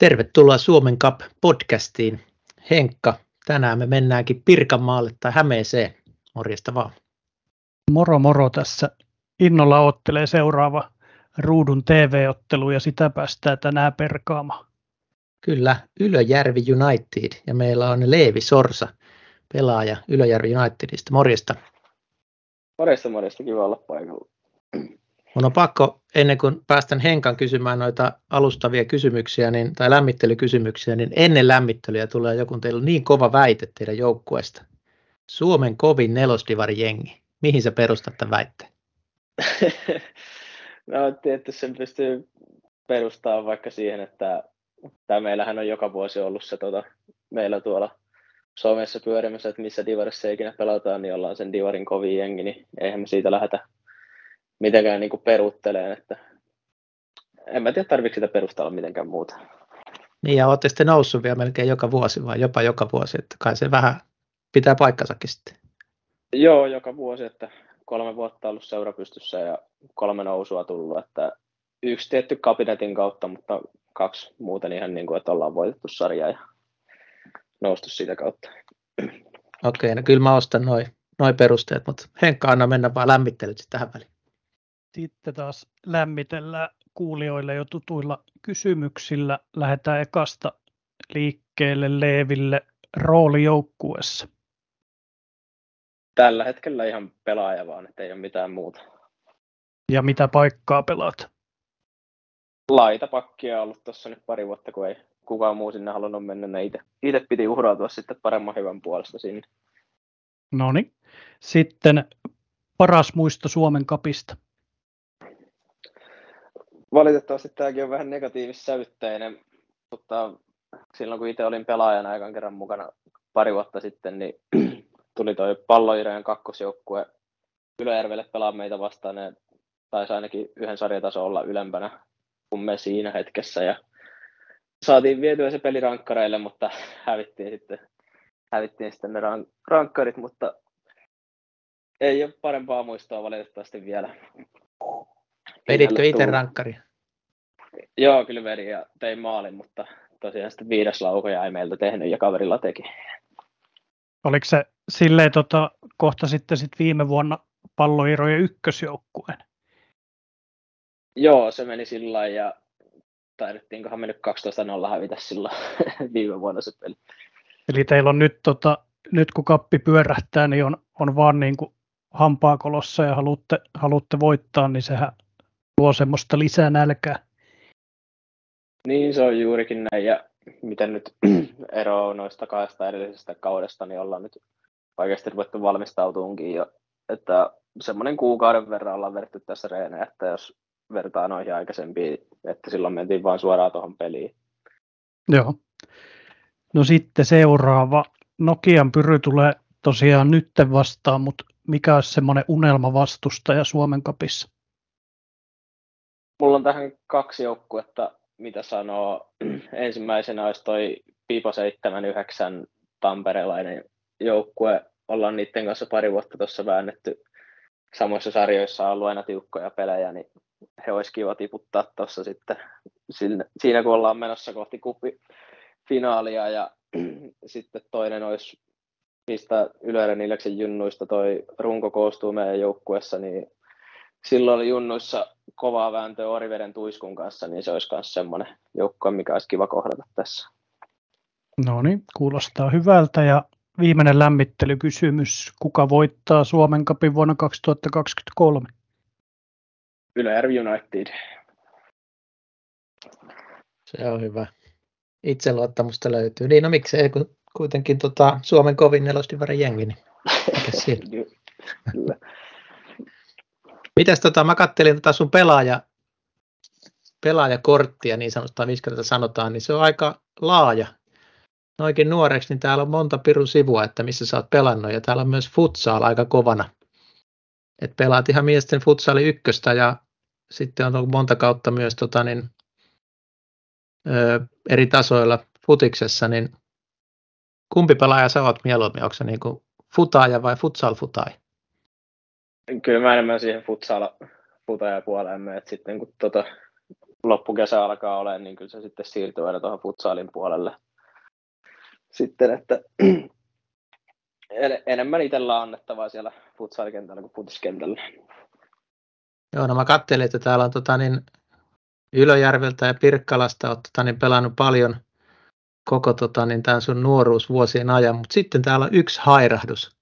Tervetuloa Suomen Cup podcastiin. Henkka, tänään me mennäänkin Pirkanmaalle tai Hämeeseen. Morjesta vaan. Moro moro tässä. Innolla ottelee seuraava ruudun TV-ottelu ja sitä päästään tänään perkaamaan. Kyllä, Ylöjärvi United ja meillä on Leevi Sorsa, pelaaja Ylöjärvi Unitedista. Morjesta. Morjesta, morjesta. Kiva olla paikalla. Mun on pakko, ennen kuin päästän Henkan kysymään noita alustavia kysymyksiä niin, tai lämmittelykysymyksiä, niin ennen lämmittelyä tulee joku teillä niin kova väite teidän joukkueesta. Suomen kovin nelosdivari jengi. Mihin sä perustat tämän väitteen? no tietysti sen pystyy perustamaan vaikka siihen, että tämä meillähän on joka vuosi ollut se tota, meillä tuolla Suomessa pyörimässä, että missä divarissa ikinä pelataan, niin ollaan sen divarin kovin jengi, niin eihän me siitä lähdetä mitenkään niin kuin peruutteleen, että en mä tiedä tarvitse sitä perustella mitenkään muuta. Niin ja olette sitten noussut vielä melkein joka vuosi vai jopa joka vuosi, että kai se vähän pitää paikkansakin sitten. Joo, joka vuosi, että kolme vuotta ollut seurapystyssä ja kolme nousua tullut, että yksi tietty kabinetin kautta, mutta kaksi muuten ihan niin kuin, että ollaan voitettu sarja ja noustu siitä kautta. Okei, no kyllä mä ostan noin noi perusteet, mutta Henkka, anna mennä vaan lämmittelyt tähän väliin. Sitten taas lämmitellään kuulijoille jo tutuilla kysymyksillä. Lähdetään ekasta liikkeelle Leeville rooli joukkuessa. Tällä hetkellä ihan pelaaja vaan, että ei ole mitään muuta. Ja mitä paikkaa pelaat? Laitapakkia on ollut tuossa nyt pari vuotta, kun ei kukaan muu sinne halunnut mennä. Ne itse, itse piti uhrautua sitten paremman hyvän puolesta sinne. No niin. Sitten paras muisto Suomen kapista valitettavasti tämäkin on vähän negatiivissävytteinen, mutta silloin kun itse olin pelaajana aikan kerran mukana pari vuotta sitten, niin tuli toi palloirojen kakkosjoukkue Ylöjärvelle pelaa meitä vastaan. Ne taisi ainakin yhden sarjatason olla ylempänä kuin me siinä hetkessä. Ja saatiin vietyä se peli rankkareille, mutta hävittiin sitten, hävittiin sitten ne rankkarit, mutta ei ole parempaa muistoa valitettavasti vielä. Veditkö itse rankkari? Joo, kyllä vedin ja tein maalin, mutta tosiaan sitten viides laukoja ei meiltä tehnyt ja kaverilla teki. Oliko se silleen tota, kohta sitten sit viime vuonna palloirojen ykkösjoukkueen? Joo, se meni sillä ja taidettiinkohan me nyt 12-0 hävitä silloin viime vuonna se peli. Eli teillä on nyt, tota, nyt kun kappi pyörähtää, niin on, on vaan niin kuin hampaakolossa ja haluatte, haluatte voittaa, niin sehän tuo semmoista lisää nälkää. Niin, se on juurikin näin. Ja miten nyt ero noista kahdesta edellisestä kaudesta, niin ollaan nyt oikeasti ruvettu valmistautuunkin jo. Että semmoinen kuukauden verran ollaan verrattu tässä reenejä, että jos vertaa noihin aikaisempiin, että silloin mentiin vaan suoraan tuohon peliin. Joo. No sitten seuraava. Nokian pyry tulee tosiaan nyt vastaan, mutta mikä olisi semmoinen unelmavastustaja Suomen kapissa? Mulla on tähän kaksi joukkuetta, mitä sanoo. Ensimmäisenä olisi toi Pipo 79 tamperelainen joukkue. Ollaan niiden kanssa pari vuotta tuossa väännetty samoissa sarjoissa on ollut aina tiukkoja pelejä, niin he olisi kiva tiputtaa tuossa sitten siinä, kun ollaan menossa kohti kupifinaalia ja sitten toinen olisi mistä Ylören Ileksen junnuista toi runko koostuu meidän joukkuessa, niin silloin oli junnuissa kovaa vääntöä Oriveden tuiskun kanssa, niin se olisi myös semmoinen joukko, mikä olisi kiva kohdata tässä. No niin, kuulostaa hyvältä. Ja viimeinen lämmittelykysymys. Kuka voittaa Suomen kapin vuonna 2023? Ylöjärvi United. Se on hyvä. Itseluottamusta löytyy. Niin, no miksei, kun kuitenkin tota, Suomen kovin nelostivarin jengi, niin Kyllä. Mitäs tota, mä kattelin tota sun pelaaja, pelaajakorttia niin sanotaan, miksi tätä sanotaan, niin se on aika laaja. Noikin nuoreksi, niin täällä on monta pirun sivua, että missä sä oot pelannut, ja täällä on myös futsal aika kovana. Et pelaat ihan miesten futsali ykköstä, ja sitten on monta kautta myös tota, niin, ö, eri tasoilla futiksessa, niin kumpi pelaaja sä oot mieluummin, onko se niin futaaja vai futsal-futai? Kyllä mä enemmän siihen futsal futaaja puoleen että sitten kun tota, loppukesä alkaa olemaan, niin kyllä se sitten siirtyy aina tuohon futsalin puolelle. Sitten, että en, enemmän itsellä on annettavaa siellä futsalikentällä kuin futiskentällä. Joo, no mä katselin, että täällä on tota, niin, Ylöjärveltä ja Pirkkalasta olet tota, niin, pelannut paljon koko tota, niin, tämän sun nuoruusvuosien ajan, mutta sitten täällä on yksi hairahdus.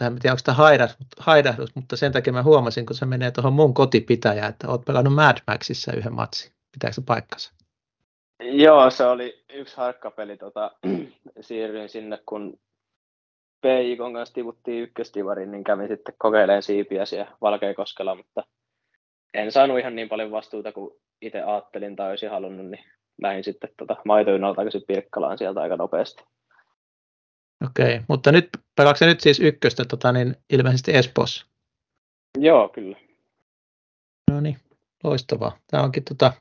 En tiedä, onko tämä haidahdus, haidahdus, mutta sen takia mä huomasin, kun se menee tuohon mun kotipitäjään, että olet pelannut Mad Maxissa yhden matsin. Pitääkö se paikkansa? Joo, se oli yksi harkkapeli. Tota, siirryin sinne, kun PIKon kanssa tivuttiin ykköstivarin, niin kävin sitten kokeilemaan siipiä siellä Valkeakoskella, mutta en saanut ihan niin paljon vastuuta kuin itse ajattelin tai olisin halunnut, niin lähdin sitten tota maitojunnalla takaisin Pirkkalaan sieltä aika nopeasti. Okei, mutta nyt pelaatko nyt siis ykköstä tota, niin ilmeisesti Espoossa? Joo, kyllä. No niin, loistavaa. Tämä onkin tota,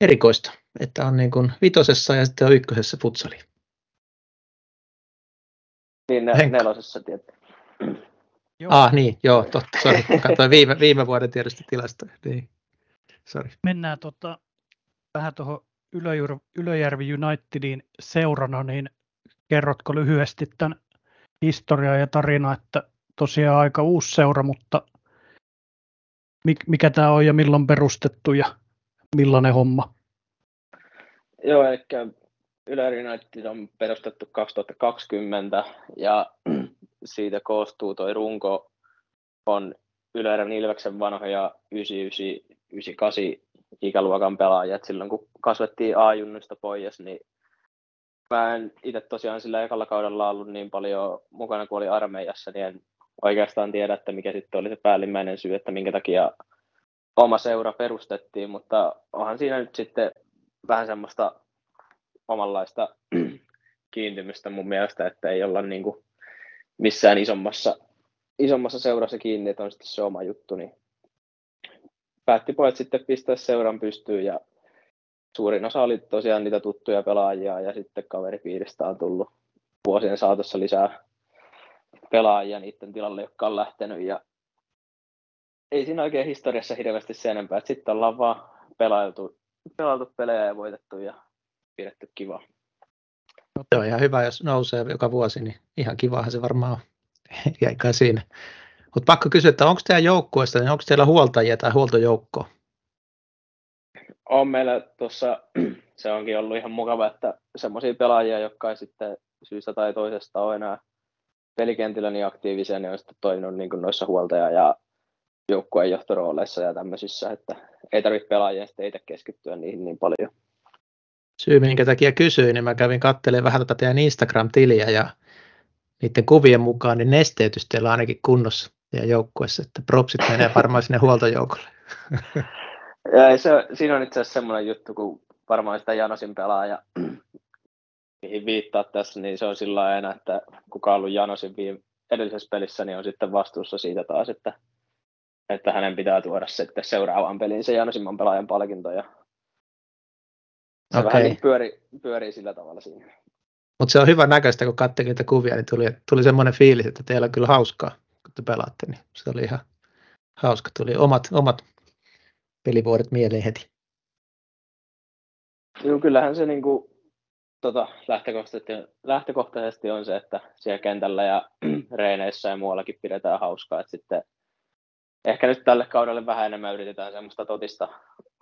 erikoista, että on niin kuin vitosessa ja sitten on ykkösessä futsali. Niin, ne, nelosessa tietysti. Joo. Ah niin, joo, totta, sori. Katsoin viime, viime vuoden tiedosta tilastoja. Niin. Sorry. Mennään tota, vähän tuohon Ylöjärvi, Unitedin seurana, niin kerrotko lyhyesti tämän historiaa ja tarina, että tosiaan aika uusi seura, mutta mikä tämä on ja milloin perustettu ja millainen homma? Joo, eli Ylöjärvi United on perustettu 2020 ja siitä koostuu tuo runko on Ylöjärven Ilveksen vanhoja 99 ikäluokan pelaajat. Silloin kun kasvettiin A-junnusta pois, niin mä en itse tosiaan sillä ekalla kaudella ollut niin paljon mukana kuin oli armeijassa, niin en oikeastaan tiedä, että mikä sitten oli se päällimmäinen syy, että minkä takia oma seura perustettiin, mutta onhan siinä nyt sitten vähän semmoista omanlaista kiintymystä mun mielestä, että ei olla niin kuin missään isommassa, isommassa seurassa kiinni, että on sitten se oma juttu, niin päätti pojat sitten pistää seuran pystyyn ja suurin osa oli tosiaan niitä tuttuja pelaajia ja sitten kaveripiiristä on tullut vuosien saatossa lisää pelaajia niiden tilalle, jotka on lähtenyt ja ei siinä oikein historiassa hirveästi sen enempää, että sitten ollaan vaan pelailtu, pelailtu pelejä ja voitettu ja pidetty kiva. Se on ihan hyvä, jos nousee joka vuosi, niin ihan kivahan se varmaan on. Siinä. Mutta pakko kysyä, että onko teidän joukkueesta, niin onko teillä huoltajia tai huoltojoukkoa? On meillä tuossa, se onkin ollut ihan mukava, että semmoisia pelaajia, jotka ei sitten syystä tai toisesta ole enää pelikentillä niin aktiivisia, niin on sitten toiminut niin noissa huoltaja- ja joukkueen johtorooleissa ja tämmöisissä, että ei tarvitse pelaajia sitten itse keskittyä niihin niin paljon syy, minkä takia kysyin, niin mä kävin katselemaan vähän tätä teidän Instagram-tiliä ja niiden kuvien mukaan niin nesteytys teillä on ainakin kunnossa ja joukkueessa, että propsit menee varmaan sinne huoltojoukolle. Ja se, siinä on itse asiassa semmoinen juttu, kun varmaan sitä Janosin pelaaja, mihin viittaa tässä, niin se on sillä aina, että kuka on ollut Janosin viime, edellisessä pelissä, niin on sitten vastuussa siitä taas, että, että hänen pitää tuoda sitten seuraavaan peliin se Janosimman pelaajan palkinto ja se okay. vähän niin pyörii, pyörii sillä tavalla siinä. Mutta se on hyvä näköistä, kun katselin niitä kuvia, niin tuli, tuli semmoinen fiilis, että teillä on kyllä hauskaa, te pelaatte, niin se oli ihan hauska. Tuli omat, omat pelivuodet mieleen heti. Joo, kyllähän se niin kuin, tota, lähtökohtaisesti, lähtökohtaisesti on se, että siellä kentällä ja reeneissä ja muuallakin pidetään hauskaa. Että sitten ehkä nyt tälle kaudelle vähän enemmän yritetään semmoista totista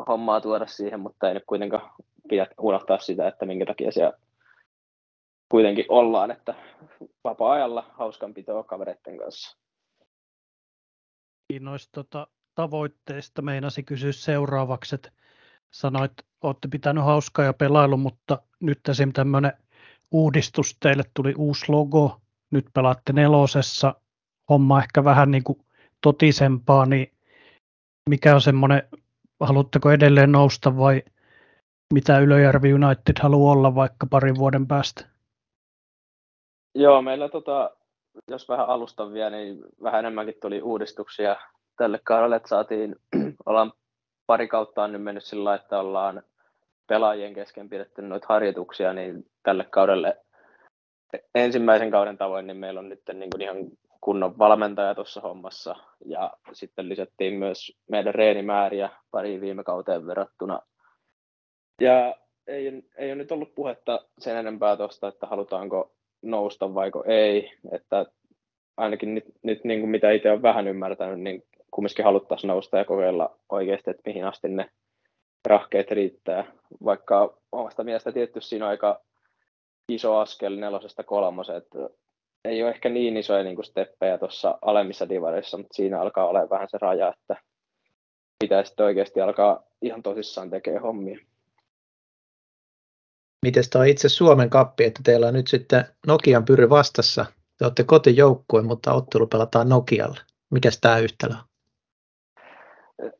hommaa tuoda siihen, mutta ei nyt kuitenkaan pidä unohtaa sitä, että minkä takia siellä kuitenkin ollaan, että vapaa-ajalla hauskanpitoa kavereiden kanssa. Noista tota, tavoitteista meinasi kysyä seuraavaksi, että sanoit, että olette pitänyt hauskaa ja pelailu, mutta nyt esim. tämmöinen uudistus, teille tuli uusi logo, nyt pelaatte nelosessa, homma ehkä vähän niin kuin totisempaa, niin mikä on semmoinen, haluatteko edelleen nousta vai mitä Ylöjärvi United haluaa olla vaikka parin vuoden päästä? Joo, meillä tota, jos vähän alustan vielä, niin vähän enemmänkin tuli uudistuksia tälle kaudelle, että saatiin, ollaan pari kautta on nyt mennyt sillä että ollaan pelaajien kesken pidetty noita harjoituksia, niin tälle kaudelle ensimmäisen kauden tavoin, niin meillä on nyt niin kuin ihan kunnon valmentaja tuossa hommassa ja sitten lisättiin myös meidän reenimääriä pari viime kauteen verrattuna. Ja ei, ei ole nyt ollut puhetta sen enempää tuosta, että halutaanko nousta vaiko ei, että ainakin nyt, nyt niin kuin mitä itse olen vähän ymmärtänyt, niin kumminkin haluttaisiin nousta ja kokeilla oikeasti, että mihin asti ne rahkeet riittää, vaikka omasta mielestä tietysti siinä on aika iso askel nelosesta kolmoseen, että ei ole ehkä niin isoja niin steppejä tuossa alemmissa divareissa, mutta siinä alkaa olla vähän se raja, että pitäisi oikeasti alkaa ihan tosissaan tekemään hommia. Miten tuo itse Suomen kappi, että teillä on nyt sitten Nokian pyry vastassa. Te olette kotijoukkue, mutta ottelu pelataan Nokialle. Mikäs tämä yhtälö on?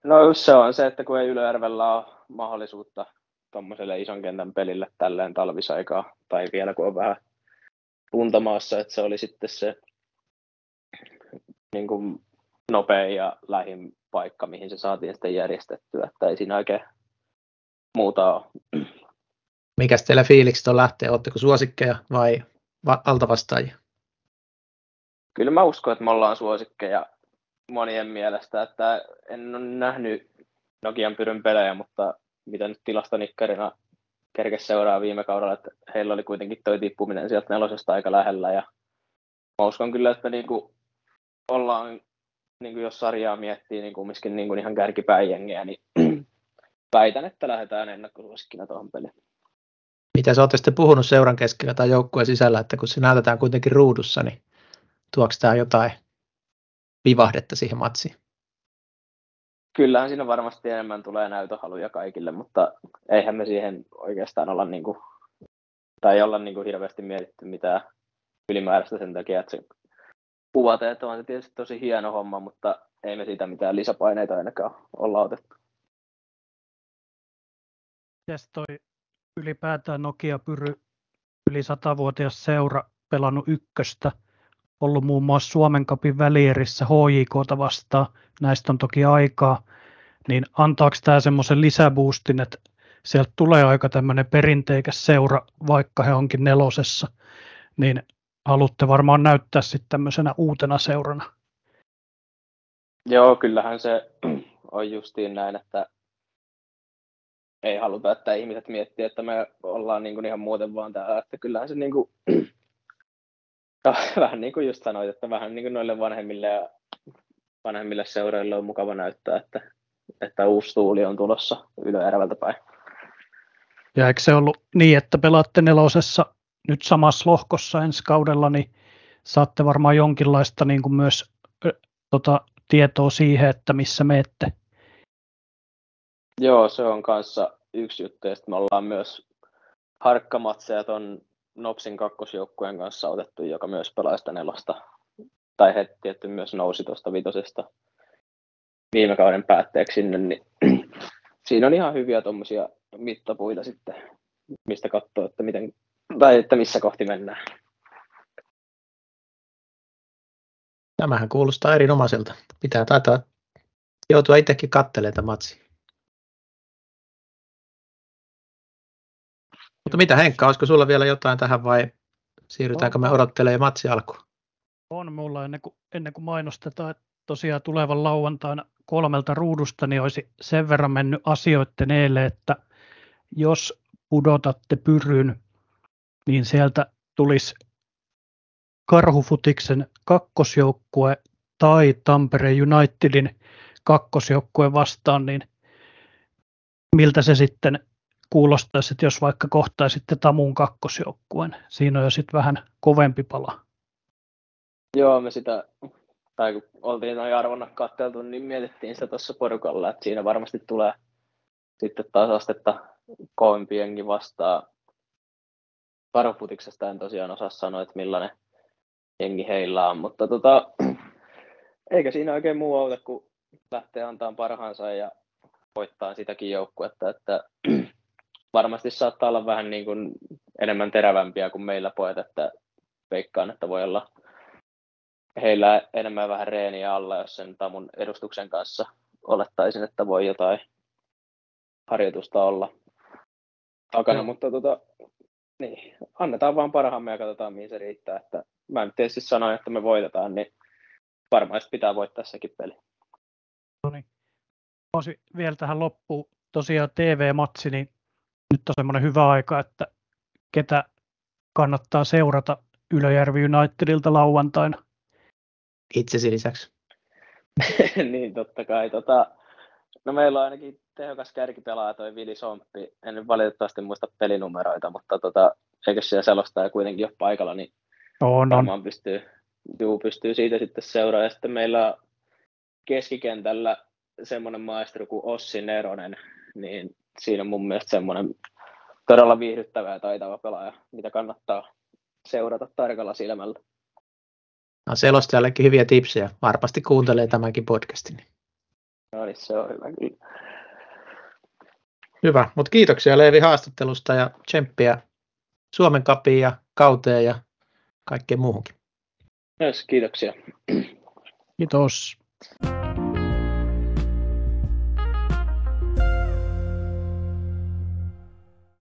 No se on se, että kun ei Ylöjärvellä ole mahdollisuutta tuommoiselle ison kentän pelille tälleen talvisaikaa, tai vielä kun on vähän luntamaassa, että se oli sitten se niin kuin nopein ja lähin paikka, mihin se saatiin sitten järjestettyä, että ei siinä oikein muuta ole. Mikäs teillä fiilikset on lähteä? Oletteko suosikkeja vai va- altavastaajia? Kyllä mä uskon, että me ollaan suosikkeja monien mielestä, että en ole nähnyt Nokian Pyryn pelejä, mutta mitä nyt tilastonikkarina kerkes seuraa viime kaudella, että heillä oli kuitenkin toi tippuminen sieltä nelosesta aika lähellä ja mä uskon kyllä, että niinku ollaan, niinku jos sarjaa miettii niin kumminkin niinku ihan kärkipäijängiä, niin väitän, että lähdetään ennakkosuosikkina tuohon peliin. Mitä sä olette sitten puhunut seuran keskellä tai joukkueen sisällä, että kun se näytetään kuitenkin ruudussa, niin tuoksi tämä jotain vivahdetta siihen matsiin? Kyllähän siinä varmasti enemmän tulee näytöhaluja kaikille, mutta eihän me siihen oikeastaan olla niin kuin, tai ei olla niin kuin hirveästi mietitty mitään ylimääräistä sen takia, että se kuvateet on se tietysti tosi hieno homma, mutta ei me siitä mitään lisäpaineita ainakaan olla otettu. Mites toi ylipäätään Nokia Pyry yli satavuotias seura pelannut ykköstä, ollut muun muassa Suomen kapin välierissä HJKta vastaan, näistä on toki aikaa, niin antaako tämä semmoisen lisäboostin, että sieltä tulee aika tämmöinen perinteikäs seura, vaikka he onkin nelosessa, niin haluatte varmaan näyttää sitten tämmöisenä uutena seurana. Joo, kyllähän se on justiin näin, että ei haluta, että ihmiset miettii, että me ollaan niin kuin ihan muuten vaan täällä, että kyllähän se niin kuin, vähän niin kuin just sanoit, että vähän niin kuin noille vanhemmille ja vanhemmille seuroille on mukava näyttää, että, että uusi tuuli on tulossa Ylöjärveltä päin. Ja eikö se ollut niin, että pelaatte nelosessa nyt samassa lohkossa ensi kaudella, niin saatte varmaan jonkinlaista niin kuin myös tota, tietoa siihen, että missä menette. Joo, se on kanssa yksi juttu, ja me ollaan myös harkkamatseja tuon Nopsin kakkosjoukkueen kanssa otettu, joka myös pelaa sitä nelosta. Tai he tietty myös nousi tuosta vitosesta viime kauden päätteeksi sinne, niin siinä on ihan hyviä tuommoisia mittapuita sitten, mistä katsoo, että, miten, tai että missä kohti mennään. Tämähän kuulostaa erinomaiselta. Pitää taitaa joutua itsekin katselemaan matsia. Mutta mitä Henkka, olisiko sulla vielä jotain tähän vai siirrytäänkö me odottelemaan matsi alkuun? On mulla ennen kuin, ennen kuin mainostetaan, että tosiaan tulevan lauantaina kolmelta ruudusta, niin olisi sen verran mennyt asioiden eelle, että jos pudotatte pyryn, niin sieltä tulisi Karhufutiksen kakkosjoukkue tai Tampere Unitedin kakkosjoukkue vastaan, niin miltä se sitten kuulostaisi, että jos vaikka kohtaisitte Tamun kakkosjoukkueen, siinä on jo sitten vähän kovempi pala. Joo, me sitä, tai kun oltiin noin arvonnat katteltu, niin mietittiin sitä tuossa porukalla, että siinä varmasti tulee sitten taas astetta kovempi vastaan. Karhuputiksesta en tosiaan osaa sanoa, että millainen jengi heillä on, mutta tota, eikä siinä oikein muu auta, kun lähtee antaa parhaansa ja voittaa sitäkin joukkuetta, että varmasti saattaa olla vähän niin kuin enemmän terävämpiä kuin meillä pojat, että veikkaan, että voi olla heillä enemmän vähän reeniä alla, jos sen Tamun edustuksen kanssa olettaisin, että voi jotain harjoitusta olla takana, mm. mutta tota, niin, annetaan vaan parhaamme ja katsotaan mihin se riittää. Että mä nyt tietysti sanoin, että me voitetaan, niin varmaan pitää voittaa sekin peli. No niin. Voisi vielä tähän loppuun. Tosiaan TV-matsi, niin nyt on semmoinen hyvä aika, että ketä kannattaa seurata Ylöjärvi Unitedilta lauantaina. Itsesi lisäksi. niin, totta kai. Tota, no meillä on ainakin tehokas kärkipelaaja toi Vili Somppi. En nyt valitettavasti muista pelinumeroita, mutta tota, eikö siellä selostaja kuitenkin ole paikalla, niin on, varmaan on. pystyy, juu, pystyy siitä sitten seuraamaan. Ja sitten meillä on keskikentällä semmoinen maestro kuin Ossi Neronen, niin siinä on mun mielestä semmoinen todella viihdyttävä ja taitava pelaaja, mitä kannattaa seurata tarkalla silmällä. No selostajallekin hyviä tipsejä. Varmasti kuuntelee tämänkin podcastin. No niin, se on hyvä kyllä. Hyvä, mutta kiitoksia Leevi haastattelusta ja tsemppiä Suomen kapiin ja kauteen ja kaikkeen muuhunkin. Myös kiitoksia. Kiitos.